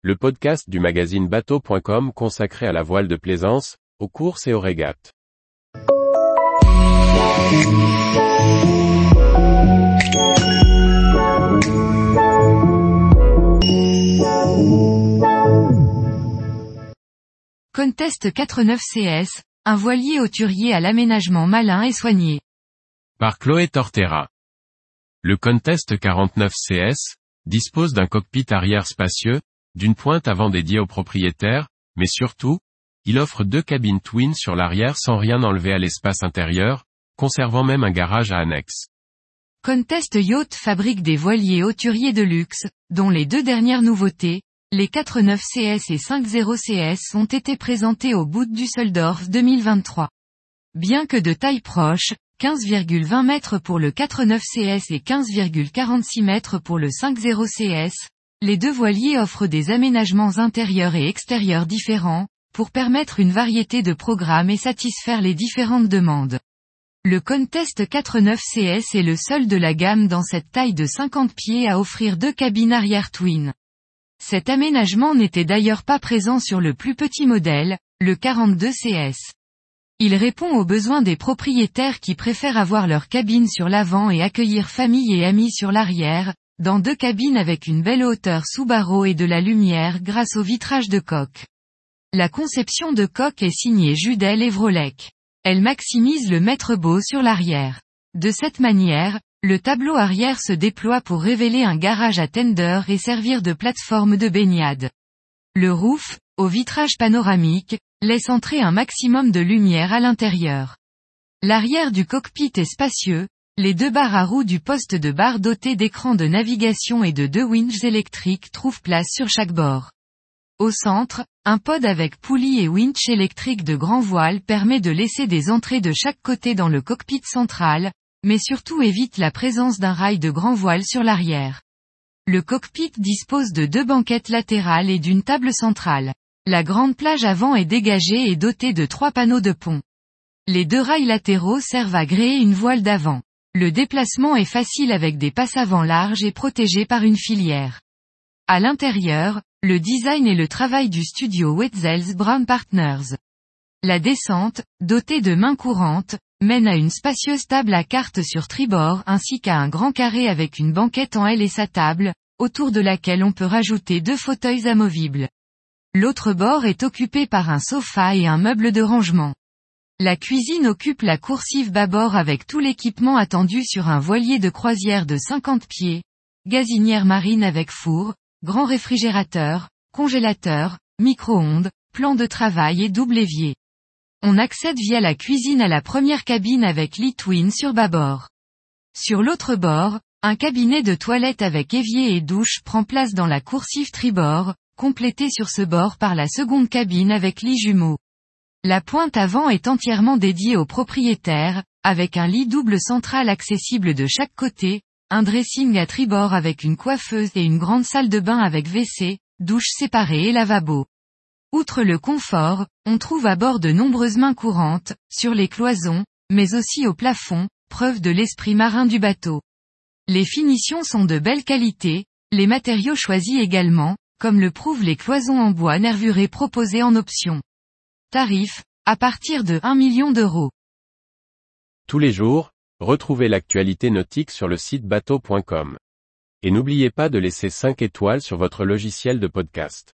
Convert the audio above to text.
le podcast du magazine bateau.com consacré à la voile de plaisance, aux courses et aux régates. Contest 49 CS, un voilier hauturier à l'aménagement malin et soigné. Par Chloé Tortera. Le Contest 49 CS dispose d'un cockpit arrière spacieux, d'une pointe avant dédiée au propriétaire, mais surtout, il offre deux cabines twin sur l'arrière sans rien enlever à l'espace intérieur, conservant même un garage à annexe. Contest Yacht fabrique des voiliers hauturiers de luxe, dont les deux dernières nouveautés, les 49 CS et 50 CS ont été présentés au bout du Soldorf 2023. Bien que de taille proche, 15,20 mètres pour le 49 CS et 15,46 mètres pour le 50 CS, les deux voiliers offrent des aménagements intérieurs et extérieurs différents, pour permettre une variété de programmes et satisfaire les différentes demandes. Le Contest 49 CS est le seul de la gamme dans cette taille de 50 pieds à offrir deux cabines arrière twin. Cet aménagement n'était d'ailleurs pas présent sur le plus petit modèle, le 42 CS. Il répond aux besoins des propriétaires qui préfèrent avoir leur cabine sur l'avant et accueillir famille et amis sur l'arrière, dans deux cabines avec une belle hauteur sous barreau et de la lumière grâce au vitrage de coque. La conception de coque est signée Judel et Vrolec. Elle maximise le mètre beau sur l'arrière. De cette manière, le tableau arrière se déploie pour révéler un garage à tender et servir de plateforme de baignade. Le roof, au vitrage panoramique, laisse entrer un maximum de lumière à l'intérieur. L'arrière du cockpit est spacieux, les deux barres à roues du poste de barre doté d'écran de navigation et de deux winches électriques trouvent place sur chaque bord. Au centre, un pod avec poulie et winch électrique de grand voile permet de laisser des entrées de chaque côté dans le cockpit central, mais surtout évite la présence d'un rail de grand voile sur l'arrière. Le cockpit dispose de deux banquettes latérales et d'une table centrale. La grande plage avant est dégagée et dotée de trois panneaux de pont. Les deux rails latéraux servent à gréer une voile d'avant. Le déplacement est facile avec des passes avant larges et protégés par une filière. À l'intérieur, le design et le travail du studio Wetzels Brown Partners. La descente, dotée de mains courantes, mène à une spacieuse table à cartes sur tribord ainsi qu'à un grand carré avec une banquette en L et sa table, autour de laquelle on peut rajouter deux fauteuils amovibles. L'autre bord est occupé par un sofa et un meuble de rangement. La cuisine occupe la coursive bâbord avec tout l'équipement attendu sur un voilier de croisière de 50 pieds, gazinière marine avec four, grand réfrigérateur, congélateur, micro-ondes, plan de travail et double évier. On accède via la cuisine à la première cabine avec lit twin sur bâbord. Sur l'autre bord, un cabinet de toilette avec évier et douche prend place dans la coursive tribord, complété sur ce bord par la seconde cabine avec lit jumeau. La pointe avant est entièrement dédiée au propriétaire, avec un lit double central accessible de chaque côté, un dressing à tribord avec une coiffeuse et une grande salle de bain avec WC, douche séparée et lavabo. Outre le confort, on trouve à bord de nombreuses mains courantes, sur les cloisons, mais aussi au plafond, preuve de l'esprit marin du bateau. Les finitions sont de belle qualité, les matériaux choisis également, comme le prouvent les cloisons en bois nervuré proposées en option. Tarif, à partir de 1 million d'euros. Tous les jours, retrouvez l'actualité nautique sur le site bateau.com. Et n'oubliez pas de laisser 5 étoiles sur votre logiciel de podcast.